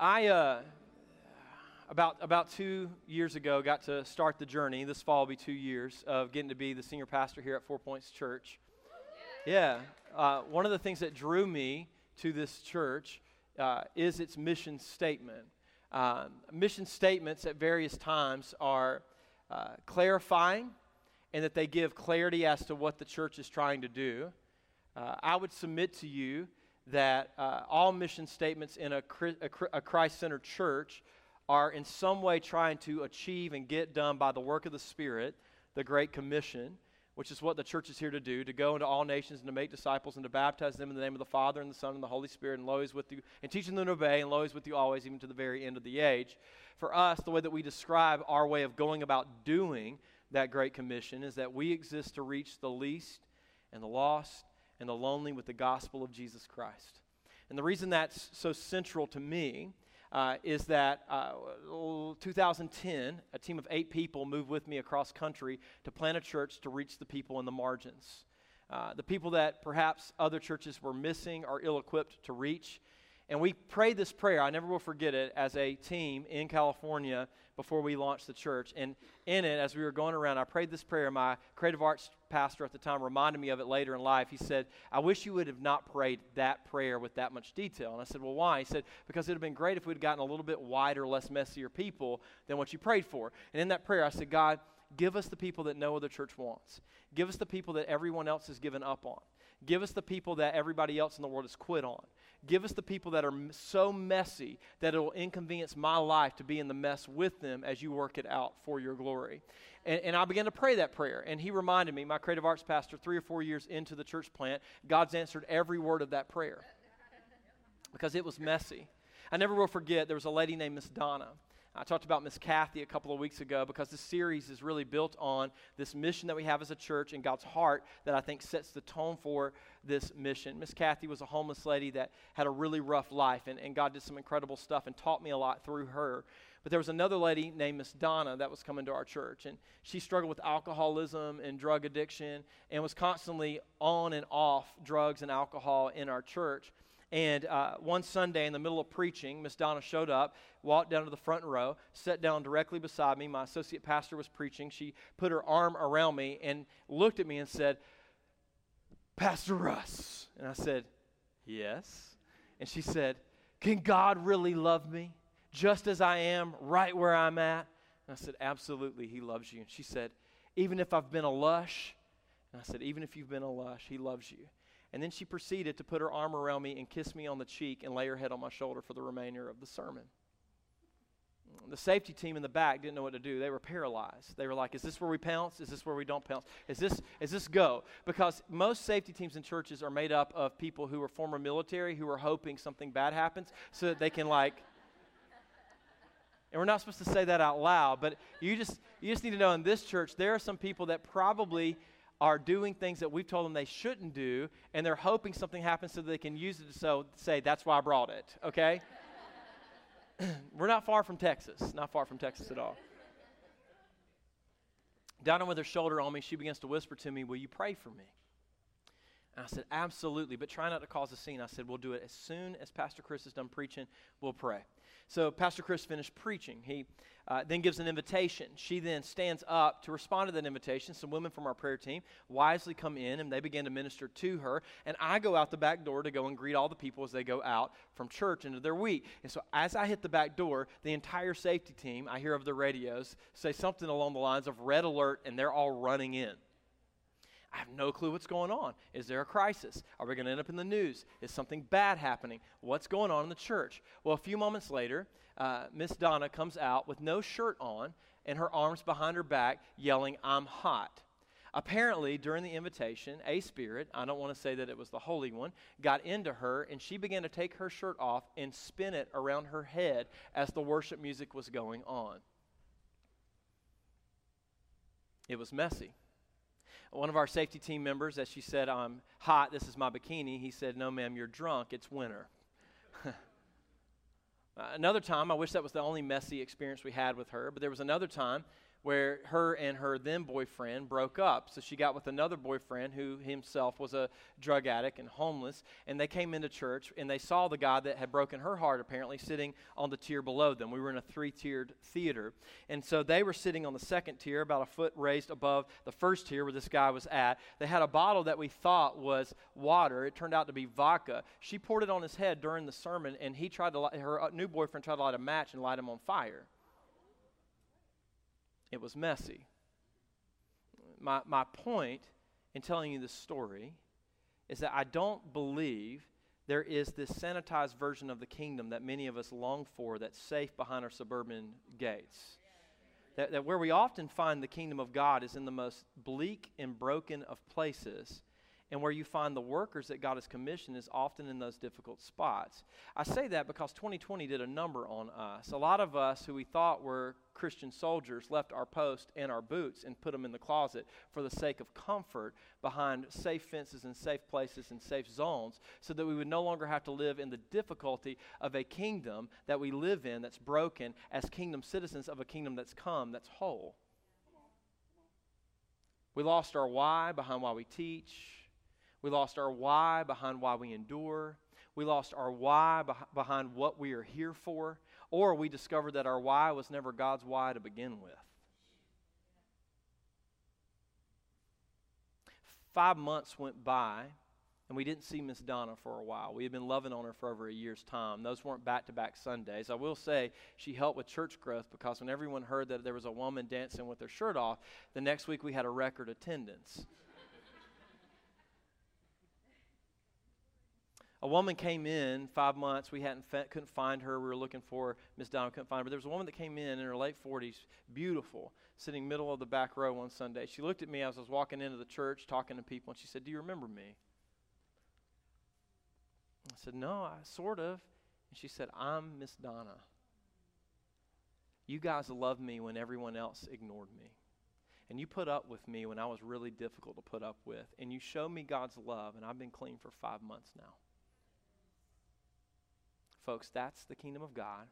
I, uh, about, about two years ago, got to start the journey. This fall will be two years of getting to be the senior pastor here at Four Points Church. Yeah. Uh, one of the things that drew me to this church uh, is its mission statement. Um, mission statements at various times are uh, clarifying and that they give clarity as to what the church is trying to do. Uh, I would submit to you that uh, all mission statements in a, a Christ centered church are in some way trying to achieve and get done by the work of the Spirit, the Great Commission, which is what the church is here to do to go into all nations and to make disciples and to baptize them in the name of the Father and the Son and the Holy Spirit, and lo, is with you, and teaching them to obey, and lo, is with you always, even to the very end of the age. For us, the way that we describe our way of going about doing that Great Commission is that we exist to reach the least and the lost and the lonely with the gospel of Jesus Christ. And the reason that's so central to me uh, is that uh, 2010, a team of eight people moved with me across country to plant a church to reach the people in the margins. Uh, the people that perhaps other churches were missing or ill equipped to reach. And we prayed this prayer, I never will forget it, as a team in California before we launched the church. And in it, as we were going around, I prayed this prayer. My creative arts pastor at the time reminded me of it later in life. He said, I wish you would have not prayed that prayer with that much detail. And I said, Well, why? He said, Because it would have been great if we'd gotten a little bit wider, less messier people than what you prayed for. And in that prayer, I said, God, give us the people that no other church wants. Give us the people that everyone else has given up on. Give us the people that everybody else in the world has quit on. Give us the people that are so messy that it will inconvenience my life to be in the mess with them as you work it out for your glory. And, and I began to pray that prayer. And he reminded me, my creative arts pastor, three or four years into the church plant, God's answered every word of that prayer because it was messy. I never will forget, there was a lady named Miss Donna. I talked about Miss Kathy a couple of weeks ago because this series is really built on this mission that we have as a church and God's heart that I think sets the tone for this mission. Miss Kathy was a homeless lady that had a really rough life, and, and God did some incredible stuff and taught me a lot through her. But there was another lady named Miss Donna that was coming to our church, and she struggled with alcoholism and drug addiction and was constantly on and off drugs and alcohol in our church. And uh, one Sunday in the middle of preaching, Miss Donna showed up, walked down to the front row, sat down directly beside me. My associate pastor was preaching. She put her arm around me and looked at me and said, Pastor Russ. And I said, Yes. And she said, Can God really love me just as I am, right where I'm at? And I said, Absolutely, He loves you. And she said, Even if I've been a lush? And I said, Even if you've been a lush, He loves you. And then she proceeded to put her arm around me and kiss me on the cheek and lay her head on my shoulder for the remainder of the sermon. The safety team in the back didn't know what to do. They were paralyzed. They were like, Is this where we pounce? Is this where we don't pounce? Is this, is this go? Because most safety teams in churches are made up of people who are former military who are hoping something bad happens so that they can, like, and we're not supposed to say that out loud, but you just, you just need to know in this church, there are some people that probably are doing things that we've told them they shouldn't do, and they're hoping something happens so they can use it to so say, that's why I brought it, okay? We're not far from Texas, not far from Texas at all. Down with her shoulder on me, she begins to whisper to me, Will you pray for me? And I said, Absolutely, but try not to cause a scene. I said, We'll do it as soon as Pastor Chris is done preaching, we'll pray. So Pastor Chris finished preaching. He uh, then gives an invitation. She then stands up to respond to that invitation. Some women from our prayer team wisely come in and they begin to minister to her. And I go out the back door to go and greet all the people as they go out from church into their week. And so as I hit the back door, the entire safety team, I hear of the radios, say something along the lines of red alert, and they're all running in. I have no clue what's going on. Is there a crisis? Are we going to end up in the news? Is something bad happening? What's going on in the church? Well, a few moments later, uh, Miss Donna comes out with no shirt on and her arms behind her back, yelling, I'm hot. Apparently, during the invitation, a spirit, I don't want to say that it was the Holy One, got into her and she began to take her shirt off and spin it around her head as the worship music was going on. It was messy. One of our safety team members, as she said, I'm hot, this is my bikini, he said, No, ma'am, you're drunk, it's winter. another time, I wish that was the only messy experience we had with her, but there was another time where her and her then boyfriend broke up. So she got with another boyfriend who himself was a drug addict and homeless. And they came into church and they saw the guy that had broken her heart, apparently, sitting on the tier below them. We were in a three tiered theater. And so they were sitting on the second tier, about a foot raised above the first tier where this guy was at. They had a bottle that we thought was water. It turned out to be vodka. She poured it on his head during the sermon, and he tried to, her uh, new boyfriend tried to light a match and light him on fire. It was messy. My, my point in telling you this story is that I don't believe there is this sanitized version of the kingdom that many of us long for that's safe behind our suburban gates. That, that where we often find the kingdom of God is in the most bleak and broken of places and where you find the workers that God has commissioned is often in those difficult spots. I say that because 2020 did a number on us. A lot of us who we thought were Christian soldiers left our post and our boots and put them in the closet for the sake of comfort behind safe fences and safe places and safe zones so that we would no longer have to live in the difficulty of a kingdom that we live in that's broken as kingdom citizens of a kingdom that's come that's whole. We lost our why behind why we teach. We lost our why behind why we endure. We lost our why behind what we are here for. Or we discovered that our why was never God's why to begin with. Five months went by, and we didn't see Miss Donna for a while. We had been loving on her for over a year's time. Those weren't back to back Sundays. I will say she helped with church growth because when everyone heard that there was a woman dancing with her shirt off, the next week we had a record attendance. A woman came in five months. We hadn't couldn't find her. We were looking for Miss Donna. Couldn't find her. But there was a woman that came in in her late 40s, beautiful, sitting middle of the back row one Sunday. She looked at me as I was walking into the church, talking to people, and she said, "Do you remember me?" I said, "No, I sort of." And she said, "I'm Miss Donna. You guys loved me when everyone else ignored me." And you put up with me when I was really difficult to put up with. And you showed me God's love, and I've been clean for five months now. Folks, that's the kingdom of God.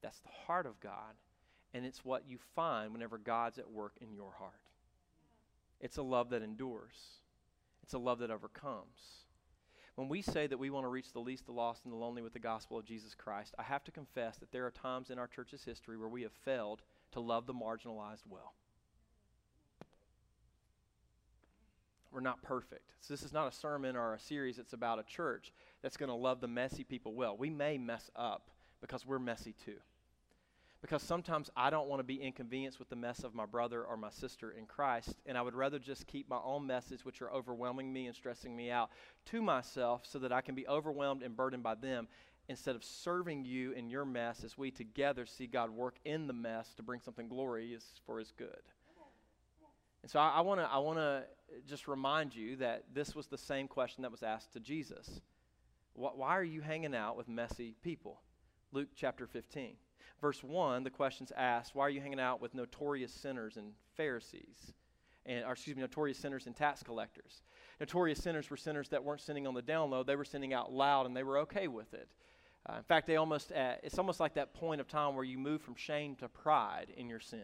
That's the heart of God. And it's what you find whenever God's at work in your heart. It's a love that endures, it's a love that overcomes. When we say that we want to reach the least, the lost, and the lonely with the gospel of Jesus Christ, I have to confess that there are times in our church's history where we have failed to love the marginalized well. We're not perfect. So, this is not a sermon or a series, it's about a church that's going to love the messy people well. We may mess up because we're messy too. Because sometimes I don't want to be inconvenienced with the mess of my brother or my sister in Christ, and I would rather just keep my own messes, which are overwhelming me and stressing me out, to myself so that I can be overwhelmed and burdened by them instead of serving you in your mess as we together see God work in the mess to bring something glorious for his good. And so I, I want to I wanna just remind you that this was the same question that was asked to Jesus. Why are you hanging out with messy people? Luke chapter 15. Verse 1, the question's asked, Why are you hanging out with notorious sinners and Pharisees? And, or excuse me, notorious sinners and tax collectors. Notorious sinners were sinners that weren't sinning on the down low, they were sinning out loud and they were okay with it. Uh, in fact, they almost, uh, it's almost like that point of time where you move from shame to pride in your sin.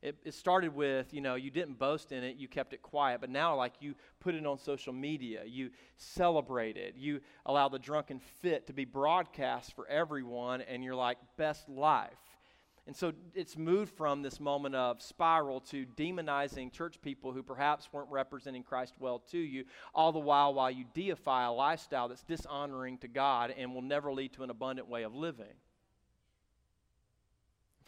It, it, started with, you know, you didn't boast in it, you kept it quiet, but now, like, you put it on social media, you celebrate it, you allow the drunken fit to be broadcast for everyone, and you're like, best life. And so it's moved from this moment of spiral to demonizing church people who perhaps weren't representing Christ well to you, all the while while you deify a lifestyle that's dishonoring to God and will never lead to an abundant way of living.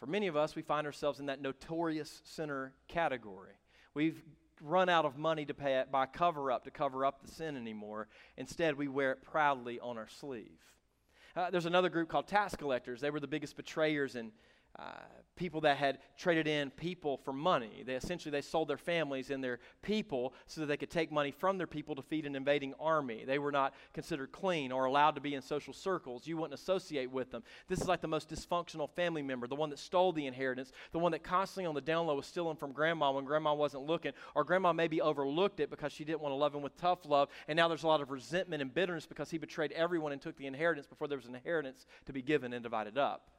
For many of us, we find ourselves in that notorious sinner category. We've run out of money to pay it, buy cover up to cover up the sin anymore. Instead, we wear it proudly on our sleeve. Uh, there's another group called tax collectors. They were the biggest betrayers and uh, people that had traded in people for money. They essentially they sold their families and their people so that they could take money from their people to feed an invading army. They were not considered clean or allowed to be in social circles. You wouldn't associate with them. This is like the most dysfunctional family member, the one that stole the inheritance, the one that constantly on the down low was stealing from grandma when grandma wasn't looking, or grandma maybe overlooked it because she didn't want to love him with tough love, and now there's a lot of resentment and bitterness because he betrayed everyone and took the inheritance before there was an inheritance to be given and divided up.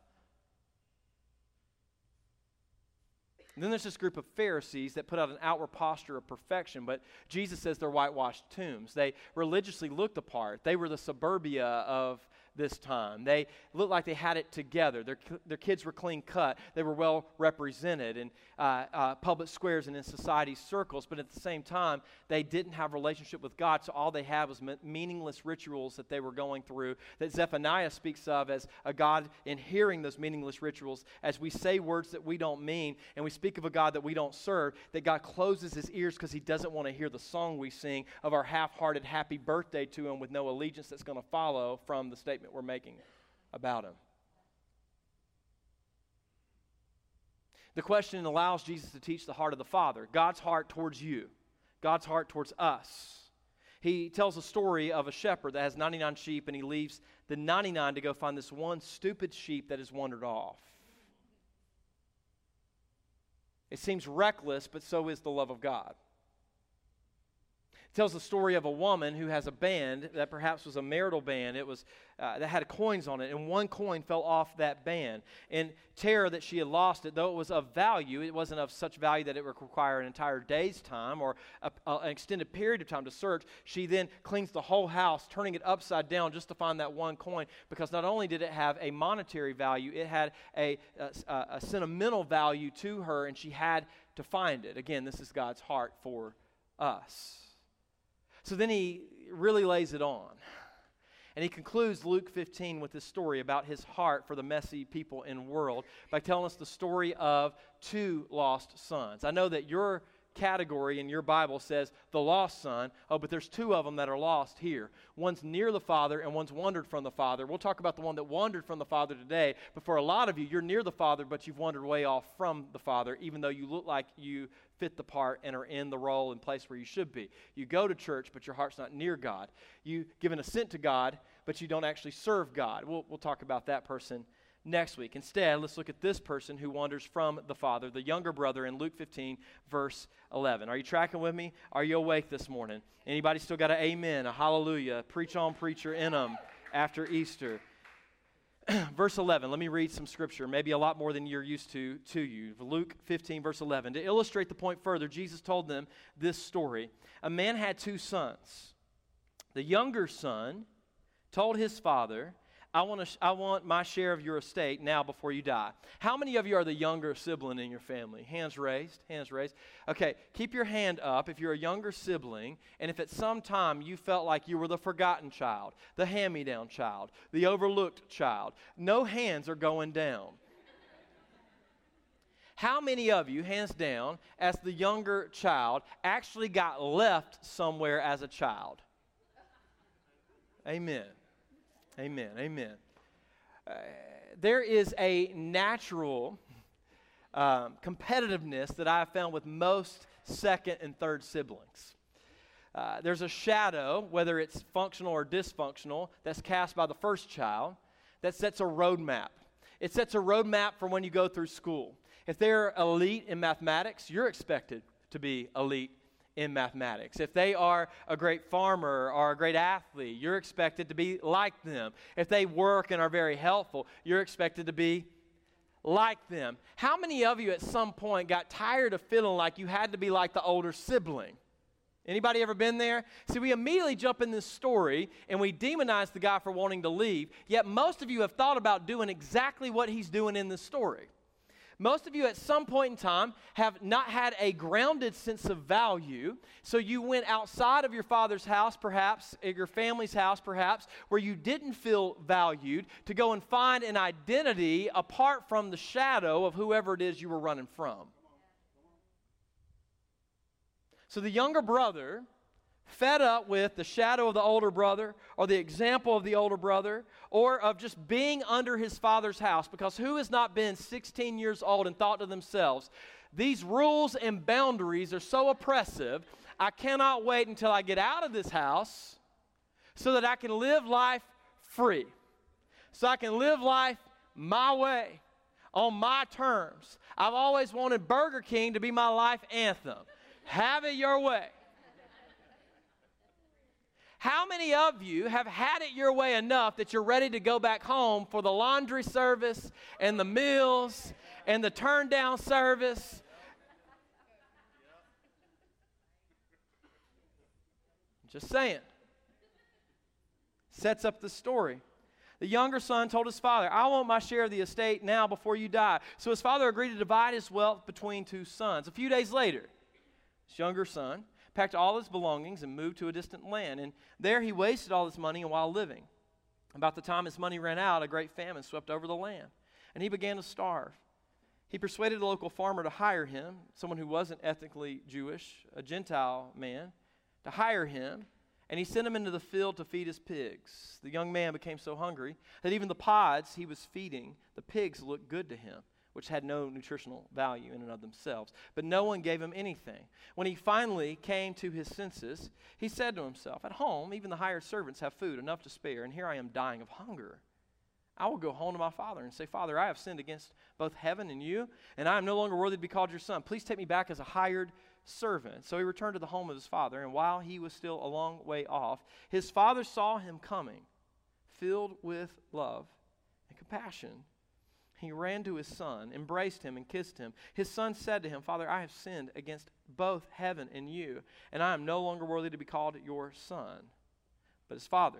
And then there's this group of Pharisees that put out an outward posture of perfection, but Jesus says they're whitewashed tombs. They religiously looked the part. They were the suburbia of this time. They looked like they had it together. Their, their kids were clean cut. They were well represented in uh, uh, public squares and in society circles, but at the same time, they didn't have relationship with God, so all they had was meaningless rituals that they were going through that Zephaniah speaks of as a God in hearing those meaningless rituals as we say words that we don't mean and we speak of a God that we don't serve, that God closes his ears because he doesn't want to hear the song we sing of our half hearted happy birthday to him with no allegiance that's going to follow from the statement statement we're making about him. The question allows Jesus to teach the heart of the Father, God's heart towards you, God's heart towards us. He tells a story of a shepherd that has 99 sheep and he leaves the 99 to go find this one stupid sheep that has wandered off. It seems reckless, but so is the love of God tells the story of a woman who has a band that perhaps was a marital band. It was uh, that had coins on it, and one coin fell off that band. In terror that she had lost it, though it was of value, it wasn't of such value that it would require an entire day's time or a, a, an extended period of time to search. She then cleans the whole house, turning it upside down just to find that one coin, because not only did it have a monetary value, it had a, a, a sentimental value to her, and she had to find it. Again, this is God's heart for us. So then he really lays it on. And he concludes Luke 15 with this story about his heart for the messy people in world by telling us the story of two lost sons. I know that your category in your Bible says the lost son. Oh, but there's two of them that are lost here. One's near the Father and one's wandered from the Father. We'll talk about the one that wandered from the Father today. But for a lot of you, you're near the Father, but you've wandered way off from the Father, even though you look like you fit the part and are in the role and place where you should be. You go to church, but your heart's not near God. You give an assent to God, but you don't actually serve God. We'll, we'll talk about that person next week. Instead, let's look at this person who wanders from the Father, the younger brother in Luke 15, verse 11. Are you tracking with me? Are you awake this morning? Anybody still got an amen, a hallelujah, preach on, preacher in them after Easter? verse 11, let me read some scripture, maybe a lot more than you're used to to you. Luke 15, verse 11. To illustrate the point further, Jesus told them this story. A man had two sons. The younger son told his father, I want, to, I want my share of your estate now before you die. How many of you are the younger sibling in your family? Hands raised, hands raised. Okay, keep your hand up if you're a younger sibling, and if at some time you felt like you were the forgotten child, the hand me down child, the overlooked child. No hands are going down. How many of you, hands down, as the younger child, actually got left somewhere as a child? Amen. Amen. Amen. Uh, there is a natural um, competitiveness that I have found with most second and third siblings. Uh, there's a shadow, whether it's functional or dysfunctional, that's cast by the first child that sets a roadmap. It sets a roadmap for when you go through school. If they're elite in mathematics, you're expected to be elite in mathematics. If they are a great farmer or a great athlete, you're expected to be like them. If they work and are very helpful, you're expected to be like them. How many of you at some point got tired of feeling like you had to be like the older sibling? Anybody ever been there? See, we immediately jump in this story and we demonize the guy for wanting to leave, yet most of you have thought about doing exactly what he's doing in this story. Most of you at some point in time have not had a grounded sense of value. So you went outside of your father's house, perhaps, eh, your family's house, perhaps, where you didn't feel valued, to go and find an identity apart from the shadow of whoever it is you were running from. So the younger brother fed up with the shadow of the older brother or the example of the older brother or of just being under his father's house because who has not been 16 years old and thought to themselves, these rules and boundaries are so oppressive, I cannot wait until I get out of this house so that I can live life free, so I can live life my way, on my terms. I've always wanted Burger King to be my life anthem. Have it your way. How many of you have had it your way enough that you're ready to go back home for the laundry service and the meals and the turn down service? Just saying. Sets up the story. The younger son told his father, I want my share of the estate now before you die. So his father agreed to divide his wealth between two sons. A few days later, his younger son packed all his belongings and moved to a distant land. And there he wasted all his money while living. About the time his money ran out, a great famine swept over the land, and he began to starve. He persuaded a local farmer to hire him, someone who wasn't ethnically Jewish, a Gentile man, to hire him and he sent him into the field to feed his pigs. The young man became so hungry that even the pods he was feeding, the pigs looked good to him, which had no nutritional value in and of themselves. But no one gave him anything. When he finally came to his senses, he said to himself, At home, even the hired servants have food enough to spare, and here I am dying of hunger. I will go home to my father and say, Father, I have sinned against both heaven and you, and I am no longer worthy to be called your son. Please take me back as a hired servant. So he returned to the home of his father, and while he was still a long way off, his father saw him coming, filled with love and compassion. He ran to his son, embraced him, and kissed him. His son said to him, Father, I have sinned against both heaven and you, and I am no longer worthy to be called your son. But his father,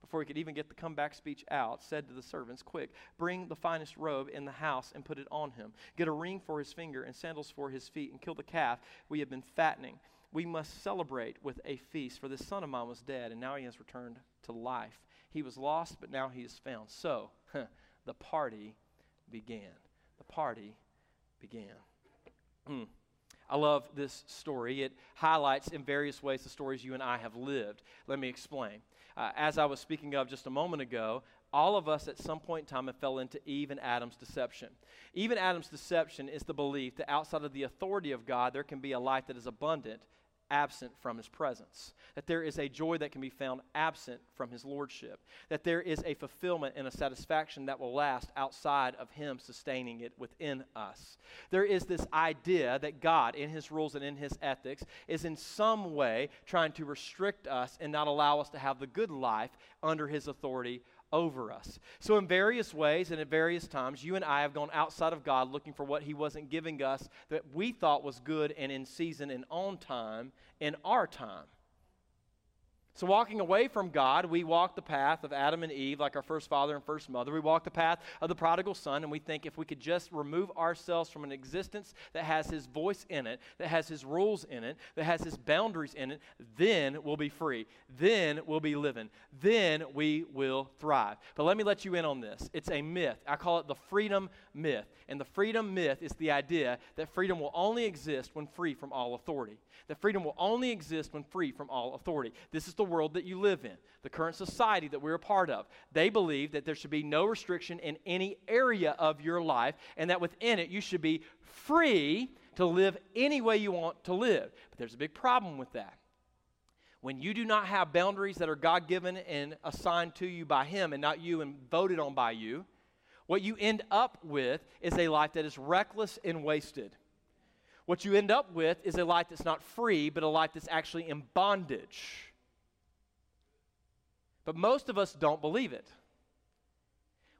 before he could even get the comeback speech out, said to the servants, Quick, bring the finest robe in the house and put it on him. Get a ring for his finger and sandals for his feet, and kill the calf we have been fattening. We must celebrate with a feast, for this son of mine was dead, and now he has returned to life. He was lost, but now he is found. So, the party began. The party began. Mm. I love this story. It highlights in various ways the stories you and I have lived. Let me explain uh, as I was speaking of just a moment ago, all of us at some point in time have fell into Eve and Adam's deception. Eve and Adam's deception is the belief that outside of the authority of God, there can be a life that is abundant absent from his presence. That there is a joy that can be found absent from his lordship. That there is a fulfillment and a satisfaction that will last outside of him sustaining it within us. There is this idea that God, in his rules and in his ethics, is in some way trying to restrict us and not allow us to have the good life under his authority over us. So, in various ways and at various times, you and I have gone outside of God looking for what He wasn't giving us that we thought was good and in season and on time in our time. So, walking away from God, we walk the path of Adam and Eve, like our first father and first mother. We walk the path of the prodigal son, and we think if we could just remove ourselves from an existence that has his voice in it, that has his rules in it, that has his boundaries in it, then we'll be free. Then we'll be living. Then we will thrive. But let me let you in on this. It's a myth. I call it the freedom myth. And the freedom myth is the idea that freedom will only exist when free from all authority. That freedom will only exist when free from all authority. This is the world that you live in, the current society that we're a part of. They believe that there should be no restriction in any area of your life, and that within it you should be free to live any way you want to live. But there's a big problem with that. When you do not have boundaries that are God given and assigned to you by Him and not you and voted on by you, what you end up with is a life that is reckless and wasted. What you end up with is a life that's not free, but a life that's actually in bondage. But most of us don't believe it.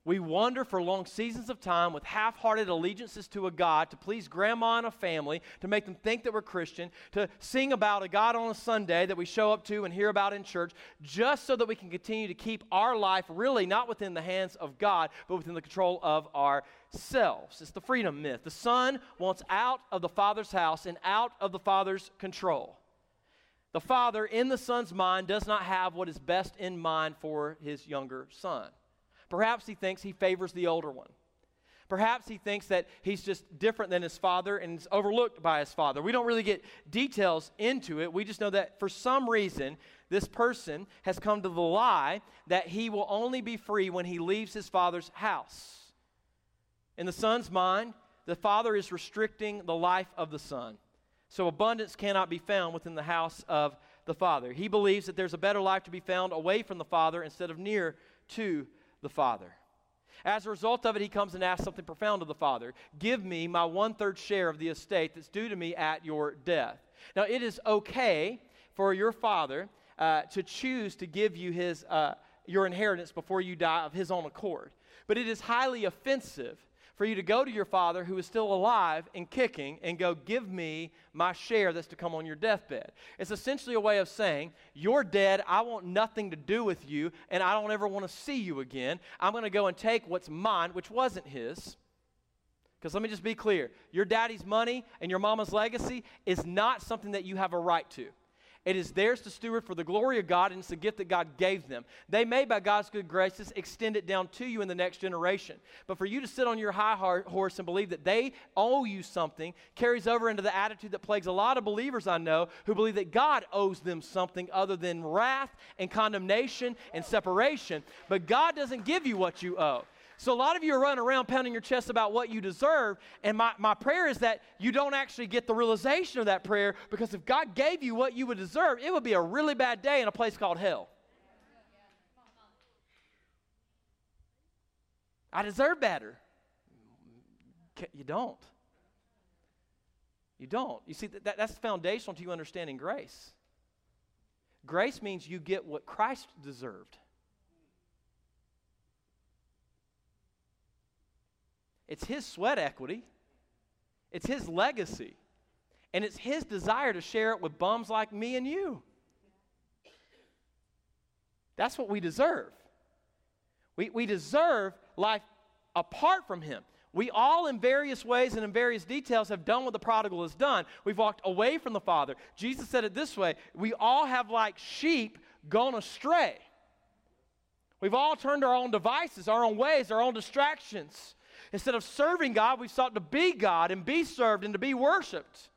We wander for long seasons of time with half hearted allegiances to a God to please grandma and a family, to make them think that we're Christian, to sing about a God on a Sunday that we show up to and hear about in church, just so that we can continue to keep our life really not within the hands of God, but within the control of ourselves. It's the freedom myth. The son wants out of the father's house and out of the father's control. The father, in the son's mind, does not have what is best in mind for his younger son. Perhaps he thinks he favors the older one. Perhaps he thinks that he's just different than his father and is overlooked by his father. We don't really get details into it. We just know that for some reason, this person has come to the lie that he will only be free when he leaves his father's house. In the son's mind, the father is restricting the life of the son. So abundance cannot be found within the house of the father. He believes that there's a better life to be found away from the father instead of near to the Father. As a result of it, he comes and asks something profound of the Father Give me my one third share of the estate that's due to me at your death. Now, it is okay for your Father uh, to choose to give you his, uh, your inheritance before you die of his own accord, but it is highly offensive for you to go to your father who is still alive and kicking and go, Give me my share that's to come on your deathbed. It's essentially a way of saying, You're dead. I want nothing to do with you, and I don't ever want to see you again. I'm going to go and take what's mine, which wasn't his. Because let me just be clear your daddy's money and your mama's legacy is not something that you have a right to. It is theirs to steward for the glory of God, and it's a gift that God gave them. They may, by God's good graces, extend it down to you in the next generation. But for you to sit on your high horse and believe that they owe you something carries over into the attitude that plagues a lot of believers I know who believe that God owes them something other than wrath and condemnation and separation. But God doesn't give you what you owe. So a lot of you are running around pounding your chest about what you deserve. And my, my prayer is that you don't actually get the realization of that prayer because if God gave you what you would deserve, it would be a really bad day in a place called hell. I deserve better. You don't. You don't. You see, that, that's foundational to you understanding grace. Grace means you get what Christ deserved. It's his sweat equity, it's his legacy, and it's his desire to share it with bums like me and you. That's what we deserve. We, we deserve life apart from him. We all, in various ways and in various details, have done what the prodigal has done. We've walked away from the Father. Jesus said it this way We all have, like sheep, gone astray. We've all turned our own devices, our own ways, our own distractions. Instead of serving God, we've sought to be God and be served and to be worshiped.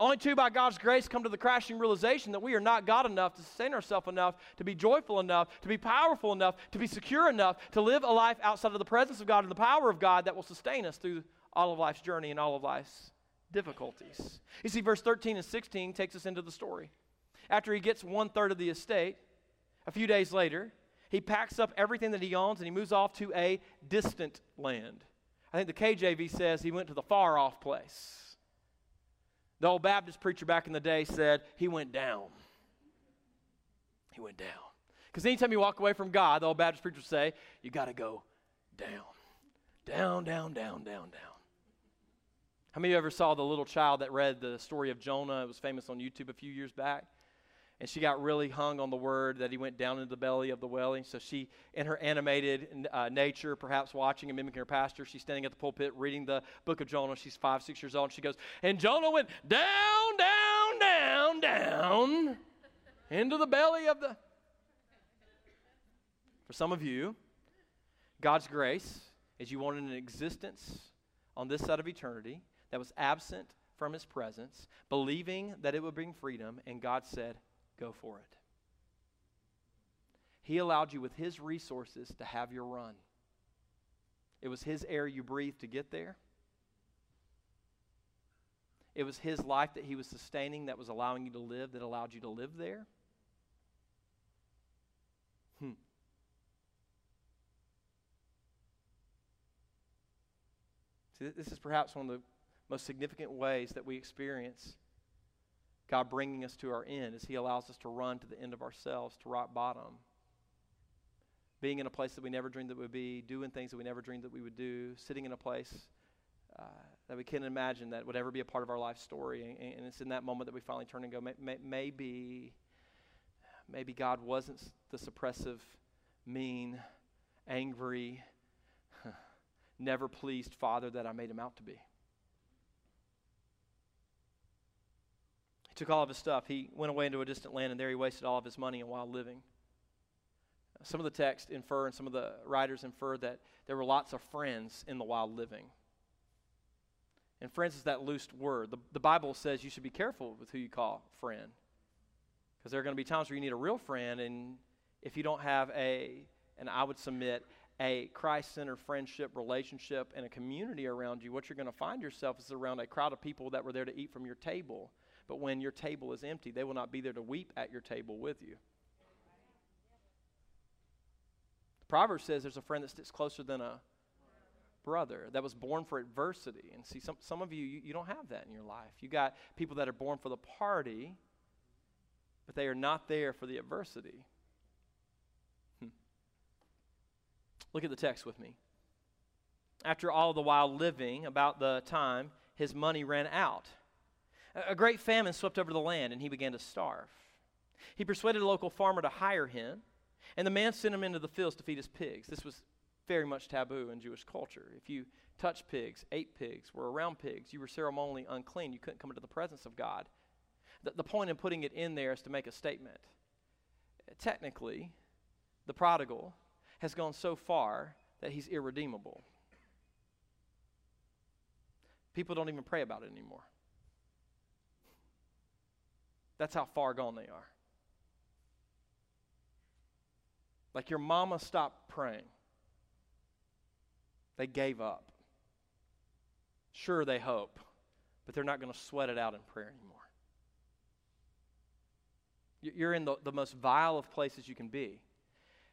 Only two, by God's grace, come to the crashing realization that we are not God enough to sustain ourselves enough, to be joyful enough, to be powerful enough, to be secure enough, to live a life outside of the presence of God and the power of God that will sustain us through all of life's journey and all of life's difficulties. You see, verse 13 and 16 takes us into the story. After he gets one third of the estate, a few days later, he packs up everything that he owns and he moves off to a distant land. I think the KJV says he went to the far off place. The old Baptist preacher back in the day said he went down. He went down. Because anytime you walk away from God, the old Baptist preacher would say, you got to go down. Down, down, down, down, down. How many of you ever saw the little child that read the story of Jonah? It was famous on YouTube a few years back and she got really hung on the word that he went down into the belly of the whale. so she, in her animated uh, nature, perhaps watching and mimicking her pastor, she's standing at the pulpit reading the book of Jonah. She's five, six years old. And she goes, and Jonah went down, down, down, down into the belly of the. For some of you, God's grace is you wanted an existence on this side of eternity that was absent from his presence, believing that it would bring freedom, and God said, go for it. He allowed you with His resources to have your run. It was His air you breathed to get there. It was His life that He was sustaining that was allowing you to live, that allowed you to live there. Hmm. See, this is perhaps one of the most significant ways that we experience God bringing us to our end as He allows us to run to the end of ourselves, to rock bottom. Being in a place that we never dreamed that we would be, doing things that we never dreamed that we would do, sitting in a place uh, that we can't imagine that would ever be a part of our life story. And, and it's in that moment that we finally turn and go, may, may, maybe, maybe God wasn't the suppressive, mean, angry, never pleased father that I made him out to be. Took all of his stuff. He went away into a distant land, and there he wasted all of his money in wild living. Some of the text infer, and some of the writers infer that there were lots of friends in the wild living. And friends is that loose word. The, the Bible says you should be careful with who you call friend. Because there are going to be times where you need a real friend, and if you don't have a, and I would submit, a Christ centered friendship, relationship, and a community around you, what you're going to find yourself is around a crowd of people that were there to eat from your table but when your table is empty, they will not be there to weep at your table with you. The Proverbs says there's a friend that sticks closer than a brother that was born for adversity. And see, some, some of you, you, you don't have that in your life. You got people that are born for the party, but they are not there for the adversity. Hmm. Look at the text with me. after all the while living about the time his money ran out. A great famine swept over the land, and he began to starve. He persuaded a local farmer to hire him, and the man sent him into the fields to feed his pigs. This was very much taboo in Jewish culture. If you touched pigs, ate pigs, were around pigs, you were ceremonially unclean. You couldn't come into the presence of God. The, the point in putting it in there is to make a statement. Technically, the prodigal has gone so far that he's irredeemable. People don't even pray about it anymore. That's how far gone they are. Like your mama stopped praying. They gave up. Sure, they hope, but they're not going to sweat it out in prayer anymore. You're in the, the most vile of places you can be.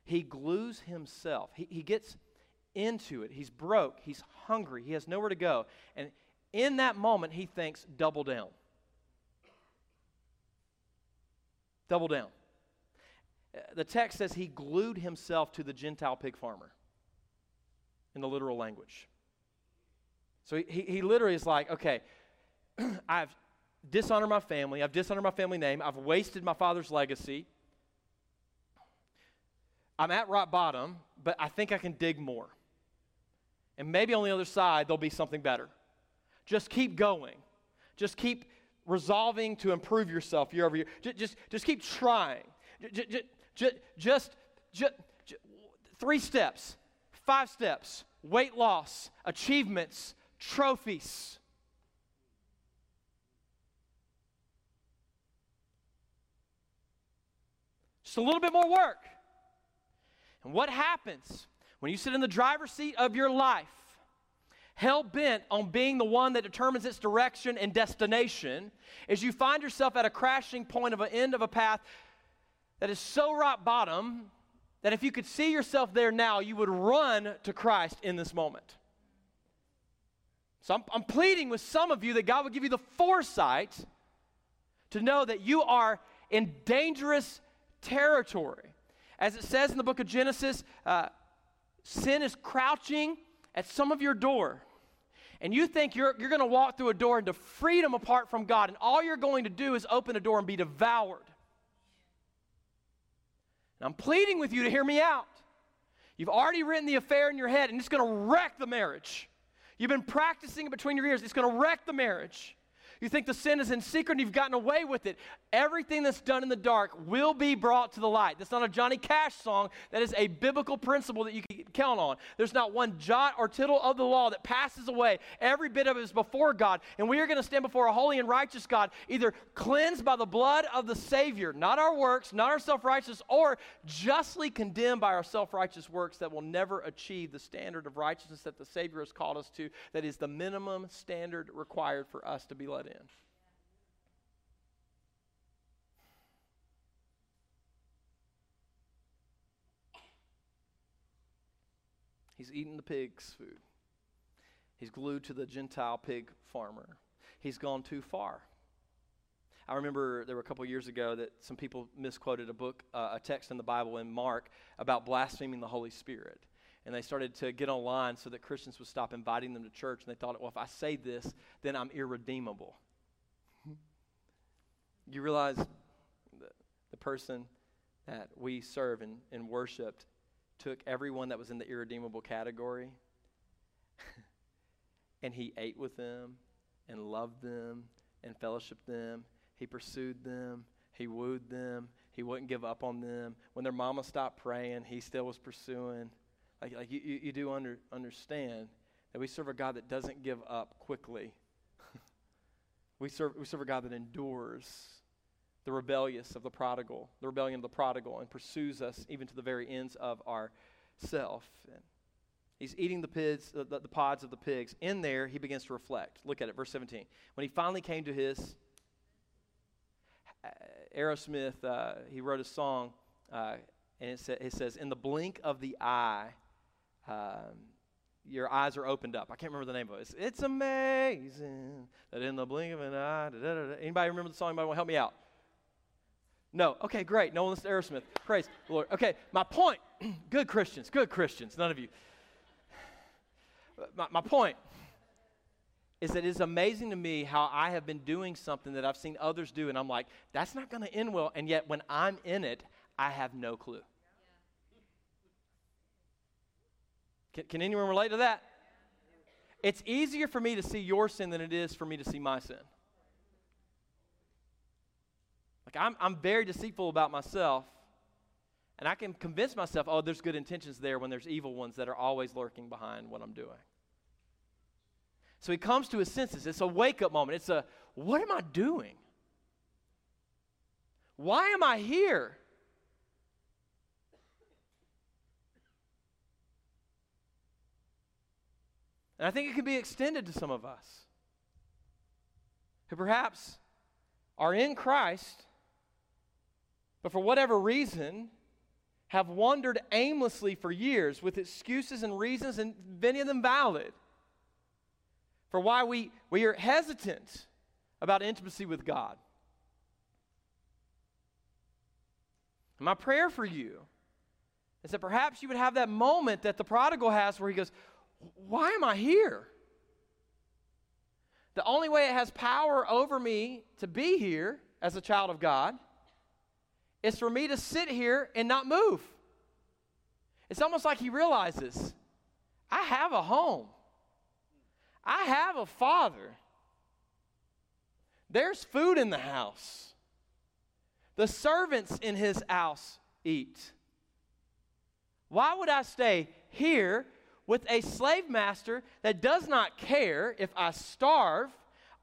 He glues himself, he, he gets into it. He's broke, he's hungry, he has nowhere to go. And in that moment, he thinks, double down. Double down. Uh, the text says he glued himself to the Gentile pig farmer in the literal language. So he, he literally is like, okay, I've dishonored my family, I've dishonored my family name, I've wasted my father's legacy. I'm at rock bottom, but I think I can dig more. And maybe on the other side, there'll be something better. Just keep going. Just keep resolving to improve yourself year over year. Just, just, just keep trying. Just, just, just, just, three steps, five steps weight loss, achievements, trophies. Just a little bit more work. And what happens when you sit in the driver's seat of your life, hell bent on being the one that determines its direction and destination, is you find yourself at a crashing point of an end of a path that is so rock bottom that if you could see yourself there now, you would run to Christ in this moment. So I'm, I'm pleading with some of you that God would give you the foresight to know that you are in dangerous territory. As it says in the book of Genesis, uh, sin is crouching at some of your door. And you think you're, you're going to walk through a door into freedom apart from God, and all you're going to do is open a door and be devoured. And I'm pleading with you to hear me out. You've already written the affair in your head, and it's going to wreck the marriage. You've been practicing it between your ears, it's going to wreck the marriage. You think the sin is in secret and you've gotten away with it. Everything that's done in the dark will be brought to the light. That's not a Johnny Cash song. That is a biblical principle that you can count on. There's not one jot or tittle of the law that passes away. Every bit of it is before God. And we are going to stand before a holy and righteous God, either cleansed by the blood of the Savior, not our works, not our self righteous, or justly condemned by our self righteous works that will never achieve the standard of righteousness that the Savior has called us to, that is the minimum standard required for us to be let in. He's eating the pig's food. He's glued to the Gentile pig farmer. He's gone too far. I remember there were a couple years ago that some people misquoted a book, uh, a text in the Bible in Mark about blaspheming the Holy Spirit. And they started to get online so that Christians would stop inviting them to church. And they thought, well, if I say this, then I'm irredeemable. You realize the, the person that we serve and, and worshiped took everyone that was in the irredeemable category and he ate with them and loved them and fellowshiped them. He pursued them. He wooed them. He wouldn't give up on them. When their mama stopped praying, he still was pursuing. Like, like you, you, do under, understand that we serve a God that doesn't give up quickly. We, serve, we serve a God that endures the rebellious of the prodigal, the rebellion of the prodigal, and pursues us even to the very ends of ourself. And he's eating the, the, the, the pods of the pigs. In there, he begins to reflect. Look at it, verse 17. When he finally came to his, uh, Aerosmith, uh, he wrote a song, uh, and it, sa- it, says, In the blink of the eye, um, your eyes are opened up. I can't remember the name of it. It's, it's amazing that in the blink of an eye. Da, da, da, Anybody remember the song? Anybody want to help me out? No. Okay, great. No one listens to Aerosmith. Praise the Lord. Okay, my point. good Christians. Good Christians. None of you. my, my point is that it's amazing to me how I have been doing something that I've seen others do, and I'm like, that's not going to end well. And yet, when I'm in it, I have no clue. Can, can anyone relate to that? It's easier for me to see your sin than it is for me to see my sin. Like, I'm, I'm very deceitful about myself, and I can convince myself, oh, there's good intentions there when there's evil ones that are always lurking behind what I'm doing. So he comes to his senses. It's a wake up moment. It's a, what am I doing? Why am I here? And I think it can be extended to some of us who perhaps are in Christ, but for whatever reason have wandered aimlessly for years with excuses and reasons, and many of them valid, for why we, we are hesitant about intimacy with God. My prayer for you is that perhaps you would have that moment that the prodigal has where he goes, Why am I here? The only way it has power over me to be here as a child of God is for me to sit here and not move. It's almost like he realizes I have a home, I have a father. There's food in the house. The servants in his house eat. Why would I stay here with a slave master that does not care if I starve,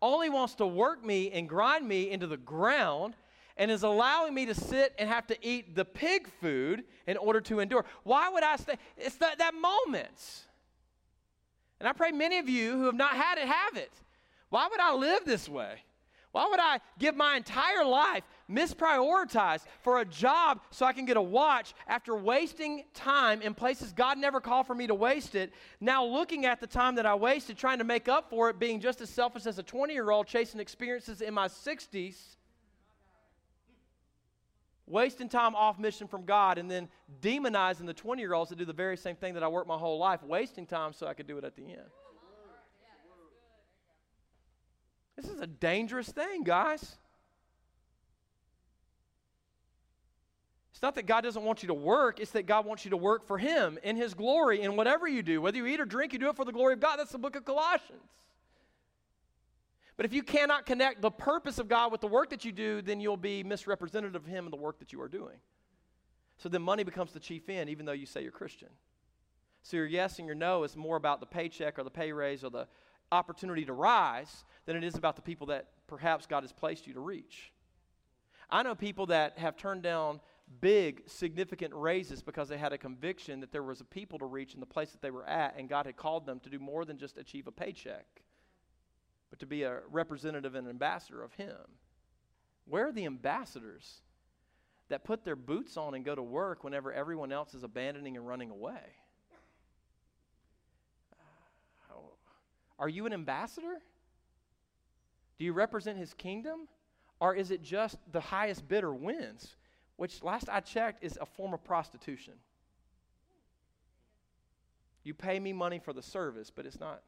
only wants to work me and grind me into the ground, and is allowing me to sit and have to eat the pig food in order to endure. Why would I stay? It's that, that moment. And I pray many of you who have not had it have it. Why would I live this way? Why would I give my entire life, misprioritize for a job so I can get a watch after wasting time in places God never called for me to waste it? Now, looking at the time that I wasted trying to make up for it, being just as selfish as a 20 year old chasing experiences in my 60s wasting time off mission from God and then demonizing the 20 year olds that do the very same thing that I worked my whole life, wasting time so I could do it at the end. This is a dangerous thing, guys. It's not that God doesn't want you to work, it's that God wants you to work for Him in His glory in whatever you do. Whether you eat or drink, you do it for the glory of God. That's the book of Colossians. But if you cannot connect the purpose of God with the work that you do, then you'll be misrepresentative of Him in the work that you are doing. So then money becomes the chief end, even though you say you're Christian. So your yes and your no is more about the paycheck or the pay raise or the opportunity to rise than it is about the people that perhaps God has placed you to reach. I know people that have turned down big, significant raises because they had a conviction that there was a people to reach in the place that they were at, and God had called them to do more than just achieve a paycheck but to be a representative and ambassador of Him. Where are the ambassadors that put their boots on and go to work whenever everyone else is abandoning and running away? Are you an ambassador? Do you represent His kingdom? Or is it just the highest bidder wins? Which, last I checked, is a form of prostitution. You pay me money for the service, but it's not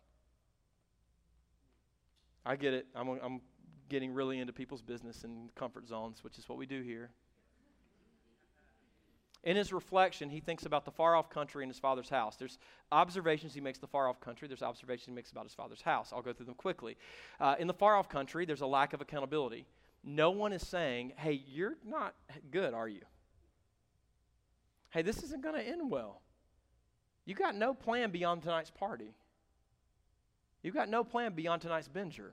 I get it. I'm, I'm getting really into people's business and comfort zones, which is what we do here. In his reflection, he thinks about the far off country and his father's house. There's observations he makes the far off country. There's observations he makes about his father's house. I'll go through them quickly. Uh, in the far off country, there's a lack of accountability. No one is saying, hey, you're not good, are you? Hey, this isn't going to end well. You got no plan beyond tonight's party. You've got no plan beyond tonight's binger.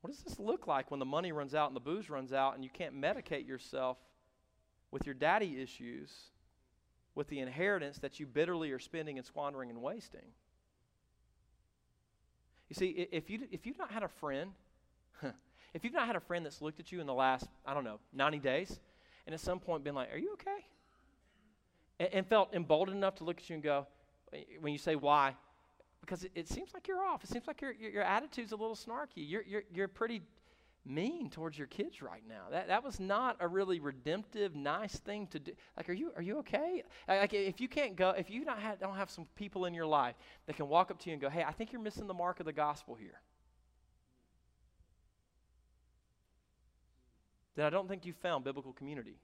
What does this look like when the money runs out and the booze runs out and you can't medicate yourself with your daddy issues, with the inheritance that you bitterly are spending and squandering and wasting? You see, if, you, if you've not had a friend, if you've not had a friend that's looked at you in the last, I don't know, 90 days, and at some point been like, Are you okay? And, and felt emboldened enough to look at you and go, When you say why, because it, it, seems like you're off. It seems like your, your, your attitude's a little snarky. You're, you're, you're pretty mean towards your kids right now. That, that was not a really redemptive, nice thing to do. Like, are you, are you okay? Like, if you can't go, if you have, don't have some people in your life that can walk up to you and go, hey, I think you're missing the mark of the gospel here. Then I don't think you found biblical community.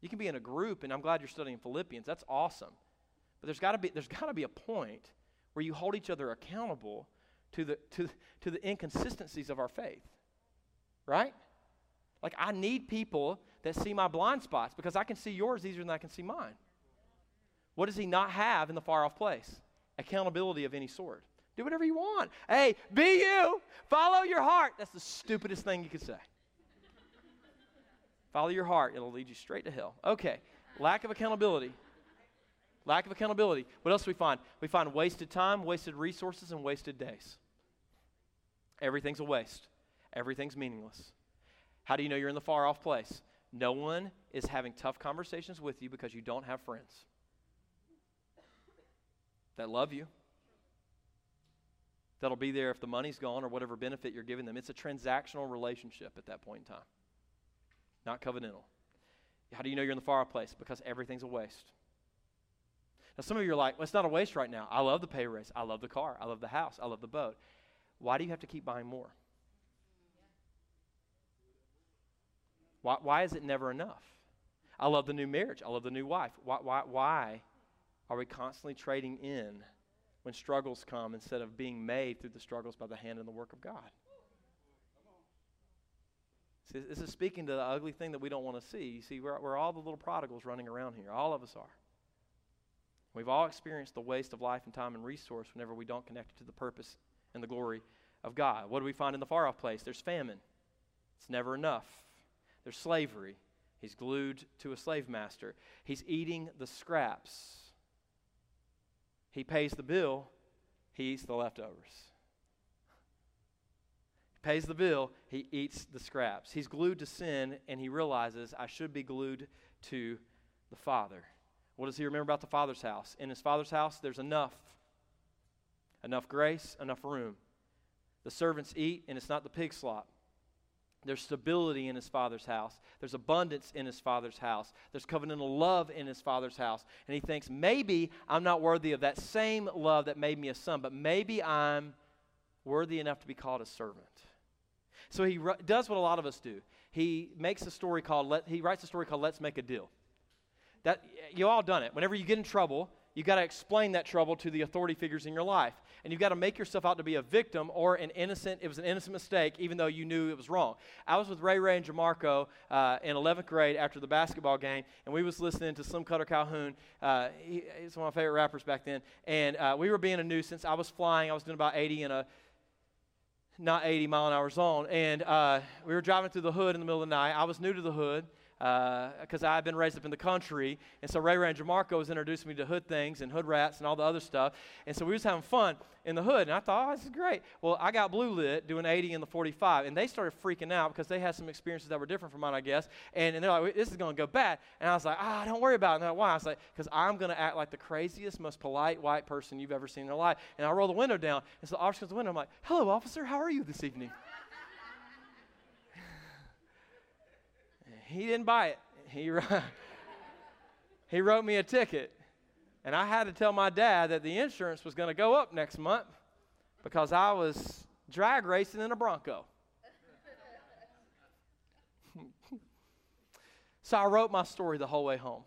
You can be in a group, and I'm glad you're studying Philippians. That's awesome. But there's got to be, there's got to be a point where you hold each other accountable to the, to, to the inconsistencies of our faith right? Like, I need people that see my blind spots because I can see yours easier than I can see mine. What does he not have in the far off place? Accountability of any sort. Do whatever you want. Hey, be you. Follow your heart. That's the stupidest thing you could say. Follow your heart, it'll lead you straight to hell. Okay, lack of accountability. Lack of accountability. What else do we find? We find wasted time, wasted resources, and wasted days. Everything's a waste everything's meaningless. How do you know you're in the far off place? No one is having tough conversations with you because you don't have friends that love you, that'll be there if the money's gone or whatever benefit you're giving them. It's a transactional relationship at that point in time, not covenantal. How do you know you're in the far off place? Because everything's a waste. Now, some of you are like, well, it's not a waste right now. I love the pay raise. I love the car. I love the house. I love the boat. Why do you have to keep buying more? Why, why is it never enough? I love the new marriage. I love the new wife. Why, why, why are we constantly trading in when struggles come instead of being made through the struggles by the hand and the work of God? See, this is speaking to the ugly thing that we don't want to see. You see, we're, we're all the little prodigals running around here. All of us are. We've all experienced the waste of life and time and resource whenever we don't connect it to the purpose and the glory of God. What do we find in the far off place? There's famine. It's never enough. There's slavery. He's glued to a slave master. He's eating the scraps. He pays the bill, he eats the leftovers. Pays the bill, he eats the scraps. He's glued to sin, and he realizes I should be glued to the Father. What does he remember about the Father's house? In his Father's house, there's enough. Enough grace, enough room. The servants eat, and it's not the pig slop. There's stability in his father's house. There's abundance in his father's house. There's covenantal love in his father's house. And he thinks, maybe I'm not worthy of that same love that made me a son, but maybe I'm worthy enough to be called a servant. So he does what a lot of us do. He makes a story called, let, he writes a story called Let's Make a Deal. That, you all done it. Whenever you get in trouble, You've got to explain that trouble to the authority figures in your life. And you've got to make yourself out to be a victim or an innocent, it was an innocent mistake, even though you knew it was wrong. I was with Ray Ray and Jamarco uh, in 11th grade after the basketball game, and we was listening to Slim Cutter Calhoun. Uh, he, he's one of my favorite rappers back then. And uh, we were being a nuisance. I was flying. I was doing about 80 in a not 80 mile an hour zone. And uh, we were driving through the hood in the middle of the night. I was new to the hood because uh, I've been raised up in the country. And so Ray Ray and Jamarco was introducing me to hood things and hood rats and all the other stuff. And so we was having fun in the hood. And I thought, oh, this is great. Well, I got blue lit doing 80 in the 45. And they started freaking out because they had some experiences that were different from mine, I guess. And, and they're like, this is going to go bad. And I was like, ah, don't worry about it. And they're like, why? I was like, because I'm going to act like the craziest, most polite white person you've ever seen in your life. And I roll the window down. And so the officer comes to the window. I'm like, hello, officer. How are you this evening? He didn't buy it he, he wrote me a ticket. And I had to tell my dad that the insurance was going to go up next month because I was drag racing in a Bronco. so I wrote my story the whole way home.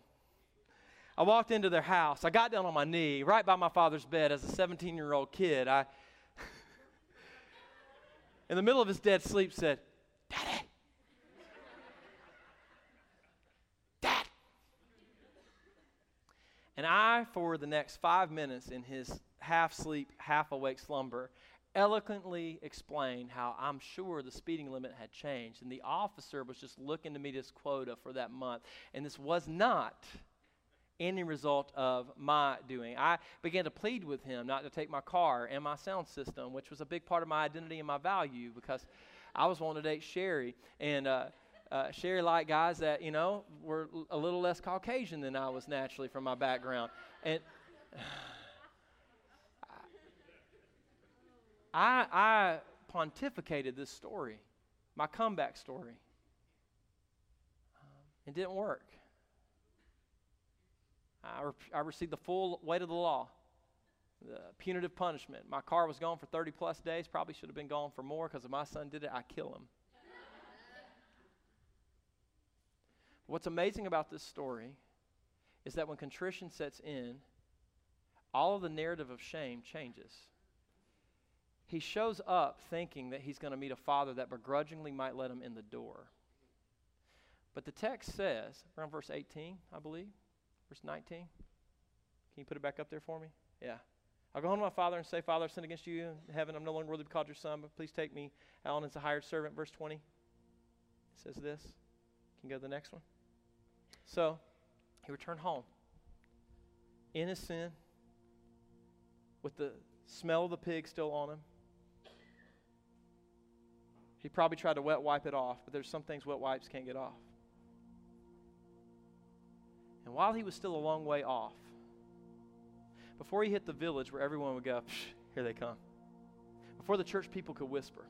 I walked into their house. I got down on my knee right by my father's bed as a 17 year old kid. I, in the middle of his dead sleep, said, And I, for the next five minutes in his half sleep, half awake slumber, eloquently explained how I'm sure the speeding limit had changed. And the officer was just looking to meet his quota for that month. And this was not any result of my doing. I began to plead with him not to take my car and my sound system, which was a big part of my identity and my value because I was wanting to date Sherry. And, uh, uh, Sherry liked guys that, you know, were a little less Caucasian than I was naturally from my background. And I, I pontificated this story my comeback story. Um, it didn't work. I, re- I received the full weight of the law, the punitive punishment. My car was gone for 30 plus days, probably should have been gone for more because if my son did it, I kill him. What's amazing about this story is that when contrition sets in, all of the narrative of shame changes. He shows up thinking that he's going to meet a father that begrudgingly might let him in the door. But the text says, around verse 18, I believe, verse 19. Can you put it back up there for me? Yeah. I'll go home to my father and say, Father, I've sinned against you in heaven. I'm no longer worthy to be called your son, but please take me, Alan, as a hired servant. Verse 20 it says this. Can you go to the next one? So he returned home in his sin, with the smell of the pig still on him. He probably tried to wet wipe it off, but there's some things wet wipes can't get off. And while he was still a long way off, before he hit the village where everyone would go, here they come, before the church people could whisper,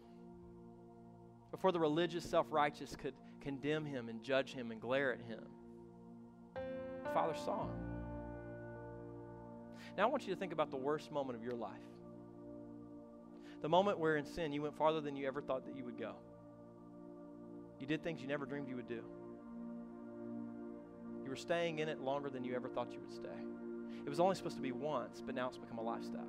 before the religious self righteous could condemn him and judge him and glare at him, the Father saw him. Now, I want you to think about the worst moment of your life. The moment where in sin you went farther than you ever thought that you would go. You did things you never dreamed you would do. You were staying in it longer than you ever thought you would stay. It was only supposed to be once, but now it's become a lifestyle.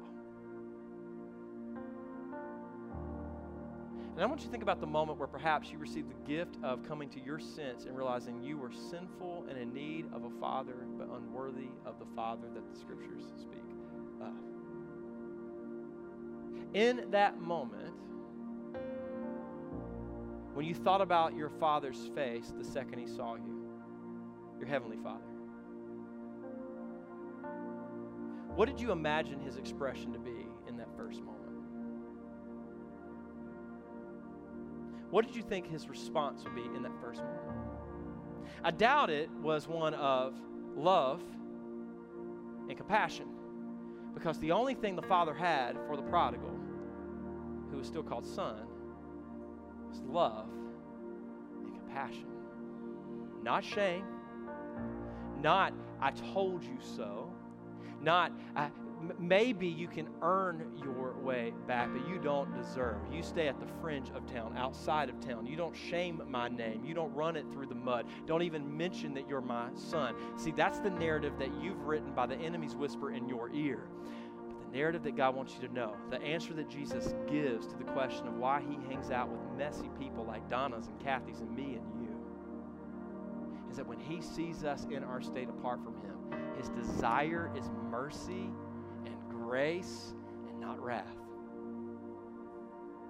And I want you to think about the moment where perhaps you received the gift of coming to your sense and realizing you were sinful and in need of a father, but unworthy of the father that the scriptures speak of. In that moment, when you thought about your father's face the second he saw you, your heavenly father, what did you imagine his expression to be in that first moment? What did you think his response would be in that first moment? I doubt it was one of love and compassion. Because the only thing the father had for the prodigal, who was still called son, was love and compassion. Not shame, not I told you so, not I, maybe you can earn your way back, but you don't deserve. You stay at the fringe of town, outside of town. You don't shame my name. You don't run it through the mud. Don't even mention that you're my son. See, that's the narrative that you've written by the enemy's whisper in your ear. But the narrative that God wants you to know, the answer that Jesus gives to the question of why he hangs out with messy people like Donna's and Kathy's and me and you, is that when he sees us in our state apart from him, his desire is mercy grace and not wrath.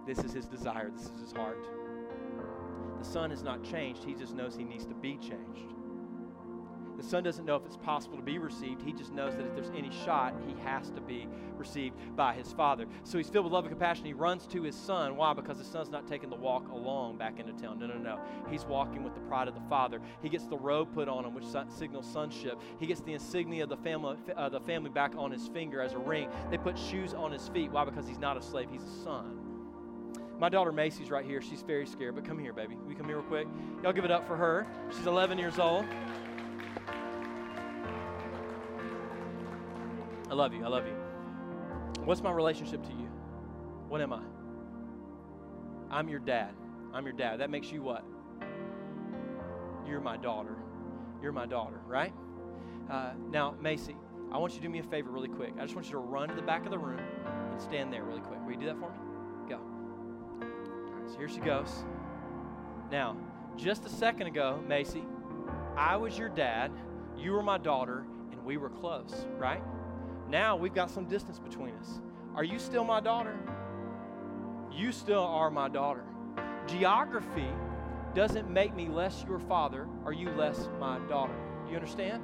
This is his desire, this is his heart. The son has not changed, he just knows he needs to be changed. The son doesn't know if it's possible to be received. He just knows that if there's any shot, he has to be received by his father. So he's filled with love and compassion. He runs to his son. Why? Because his son's not taking the walk along back into town. No, no, no. He's walking with the pride of the father. He gets the robe put on him, which signals sonship. He gets the insignia of the family, uh, the family back on his finger as a ring. They put shoes on his feet. Why? Because he's not a slave. He's a son. My daughter Macy's right here. She's very scared, but come here, baby. We come here real quick. Y'all give it up for her. She's 11 years old. I love you. I love you. What's my relationship to you? What am I? I'm your dad. I'm your dad. That makes you what? You're my daughter. You're my daughter, right? Uh, now, Macy, I want you to do me a favor really quick. I just want you to run to the back of the room and stand there really quick. Will you do that for me? Go. All right, so here she goes. Now, just a second ago, Macy, I was your dad, you were my daughter, and we were close, right? Now we've got some distance between us. Are you still my daughter? You still are my daughter. Geography doesn't make me less your father or you less my daughter. You understand?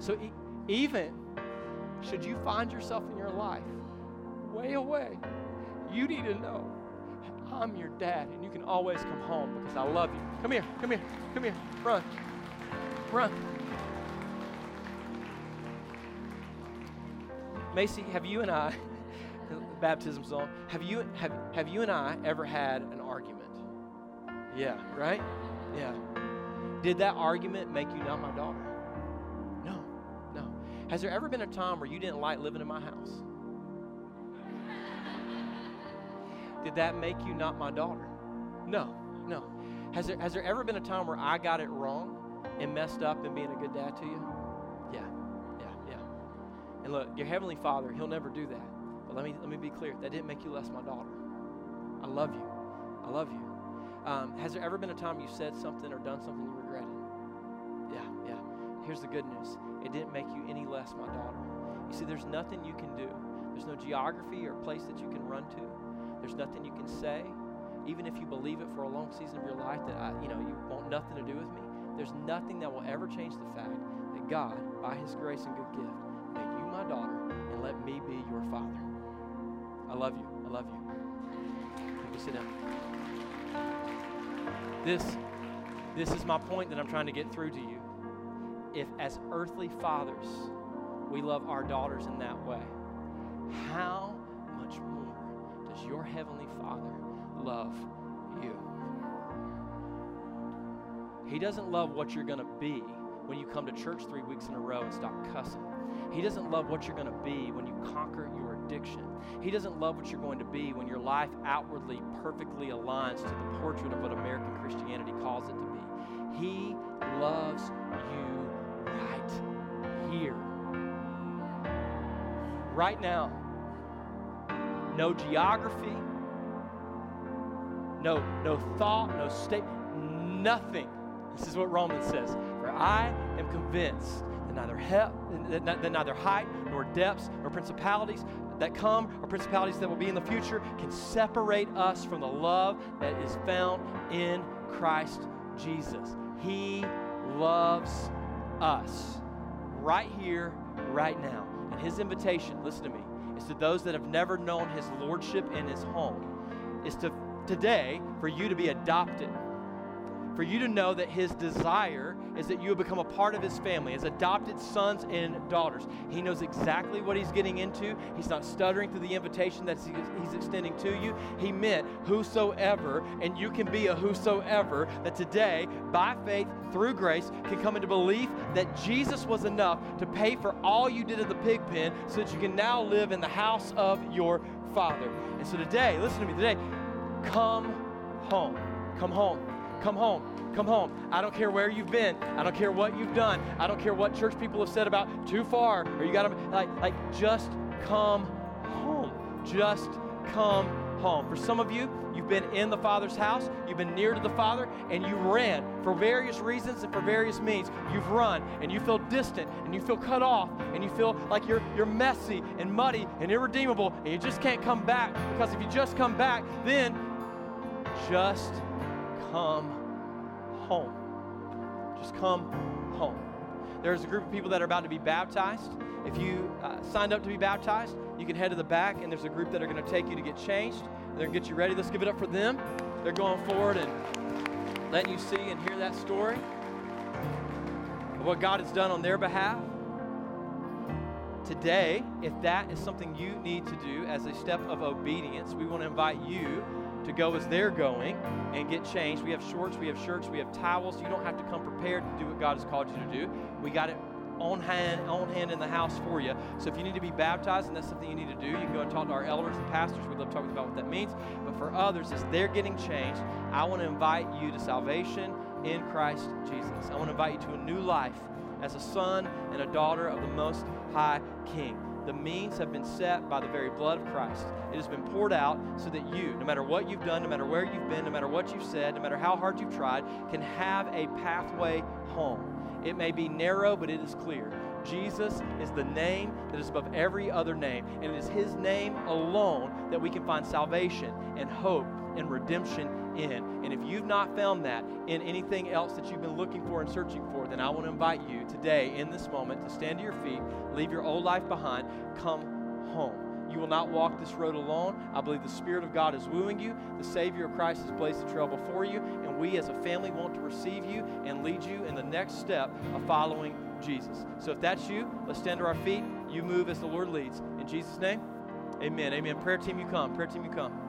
So e- even should you find yourself in your life way away, you need to know I'm your dad and you can always come home because I love you. Come here, come here, come here. Run. Run. Macy, have you and I, baptism song, have you, have, have you and I ever had an argument? Yeah, right? Yeah. Did that argument make you not my daughter? No, no. Has there ever been a time where you didn't like living in my house? Did that make you not my daughter? No, no. Has there, has there ever been a time where I got it wrong and messed up in being a good dad to you? Look, your Heavenly Father, He'll never do that. But let me, let me be clear that didn't make you less my daughter. I love you. I love you. Um, has there ever been a time you said something or done something you regretted? Yeah, yeah. Here's the good news it didn't make you any less my daughter. You see, there's nothing you can do, there's no geography or place that you can run to, there's nothing you can say. Even if you believe it for a long season of your life that I, you know you want nothing to do with me, there's nothing that will ever change the fact that God, by His grace and good gift, my daughter and let me be your father. I love you. I love you. You sit down. This, this is my point that I'm trying to get through to you. If, as earthly fathers, we love our daughters in that way, how much more does your heavenly Father love you? He doesn't love what you're going to be when you come to church three weeks in a row and stop cussing. He doesn't love what you're going to be when you conquer your addiction. He doesn't love what you're going to be when your life outwardly perfectly aligns to the portrait of what American Christianity calls it to be. He loves you right here. Right now. No geography, no, no thought, no state, nothing. This is what Romans says. For I am convinced neither, neither height nor depths nor principalities that come or principalities that will be in the future can separate us from the love that is found in Christ Jesus. He loves us right here, right now. And his invitation, listen to me, is to those that have never known his lordship in his home, is to today for you to be adopted for you to know that his desire is that you become a part of his family as adopted sons and daughters. He knows exactly what he's getting into. He's not stuttering through the invitation that he's extending to you. He meant whosoever, and you can be a whosoever that today, by faith, through grace, can come into belief that Jesus was enough to pay for all you did at the pig pen so that you can now live in the house of your Father. And so today, listen to me, today, come home. Come home. Come home. Come home. I don't care where you've been. I don't care what you've done. I don't care what church people have said about too far or you got to like like just come home. Just come home. For some of you, you've been in the Father's house, you've been near to the Father, and you ran for various reasons and for various means. You've run and you feel distant and you feel cut off and you feel like you're, you're messy and muddy and irredeemable and you just can't come back because if you just come back, then just come home. Just come home. There's a group of people that are about to be baptized. If you uh, signed up to be baptized, you can head to the back, and there's a group that are going to take you to get changed. They're going to get you ready. Let's give it up for them. They're going forward and letting you see and hear that story of what God has done on their behalf. Today, if that is something you need to do as a step of obedience, we want to invite you to go as they're going and get changed. We have shorts, we have shirts, we have towels. You don't have to come prepared to do what God has called you to do. We got it on hand, on hand in the house for you. So if you need to be baptized and that's something you need to do, you can go and talk to our elders and pastors. We'd love to talk about what that means. But for others, as they're getting changed, I want to invite you to salvation in Christ Jesus. I want to invite you to a new life as a son and a daughter of the Most High King. The means have been set by the very blood of Christ. It has been poured out so that you, no matter what you've done, no matter where you've been, no matter what you've said, no matter how hard you've tried, can have a pathway home. It may be narrow, but it is clear. Jesus is the name that is above every other name, and it is His name alone that we can find salvation and hope and redemption in. And if you've not found that in anything else that you've been looking for and searching for, then I want to invite you today, in this moment, to stand to your feet, leave your old life behind, come home. You will not walk this road alone. I believe the Spirit of God is wooing you. The Savior of Christ has placed the trail before you. And we as a family want to receive you and lead you in the next step of following Jesus. So if that's you, let's stand to our feet. You move as the Lord leads. In Jesus' name, amen. Amen. Prayer team, you come. Prayer team, you come.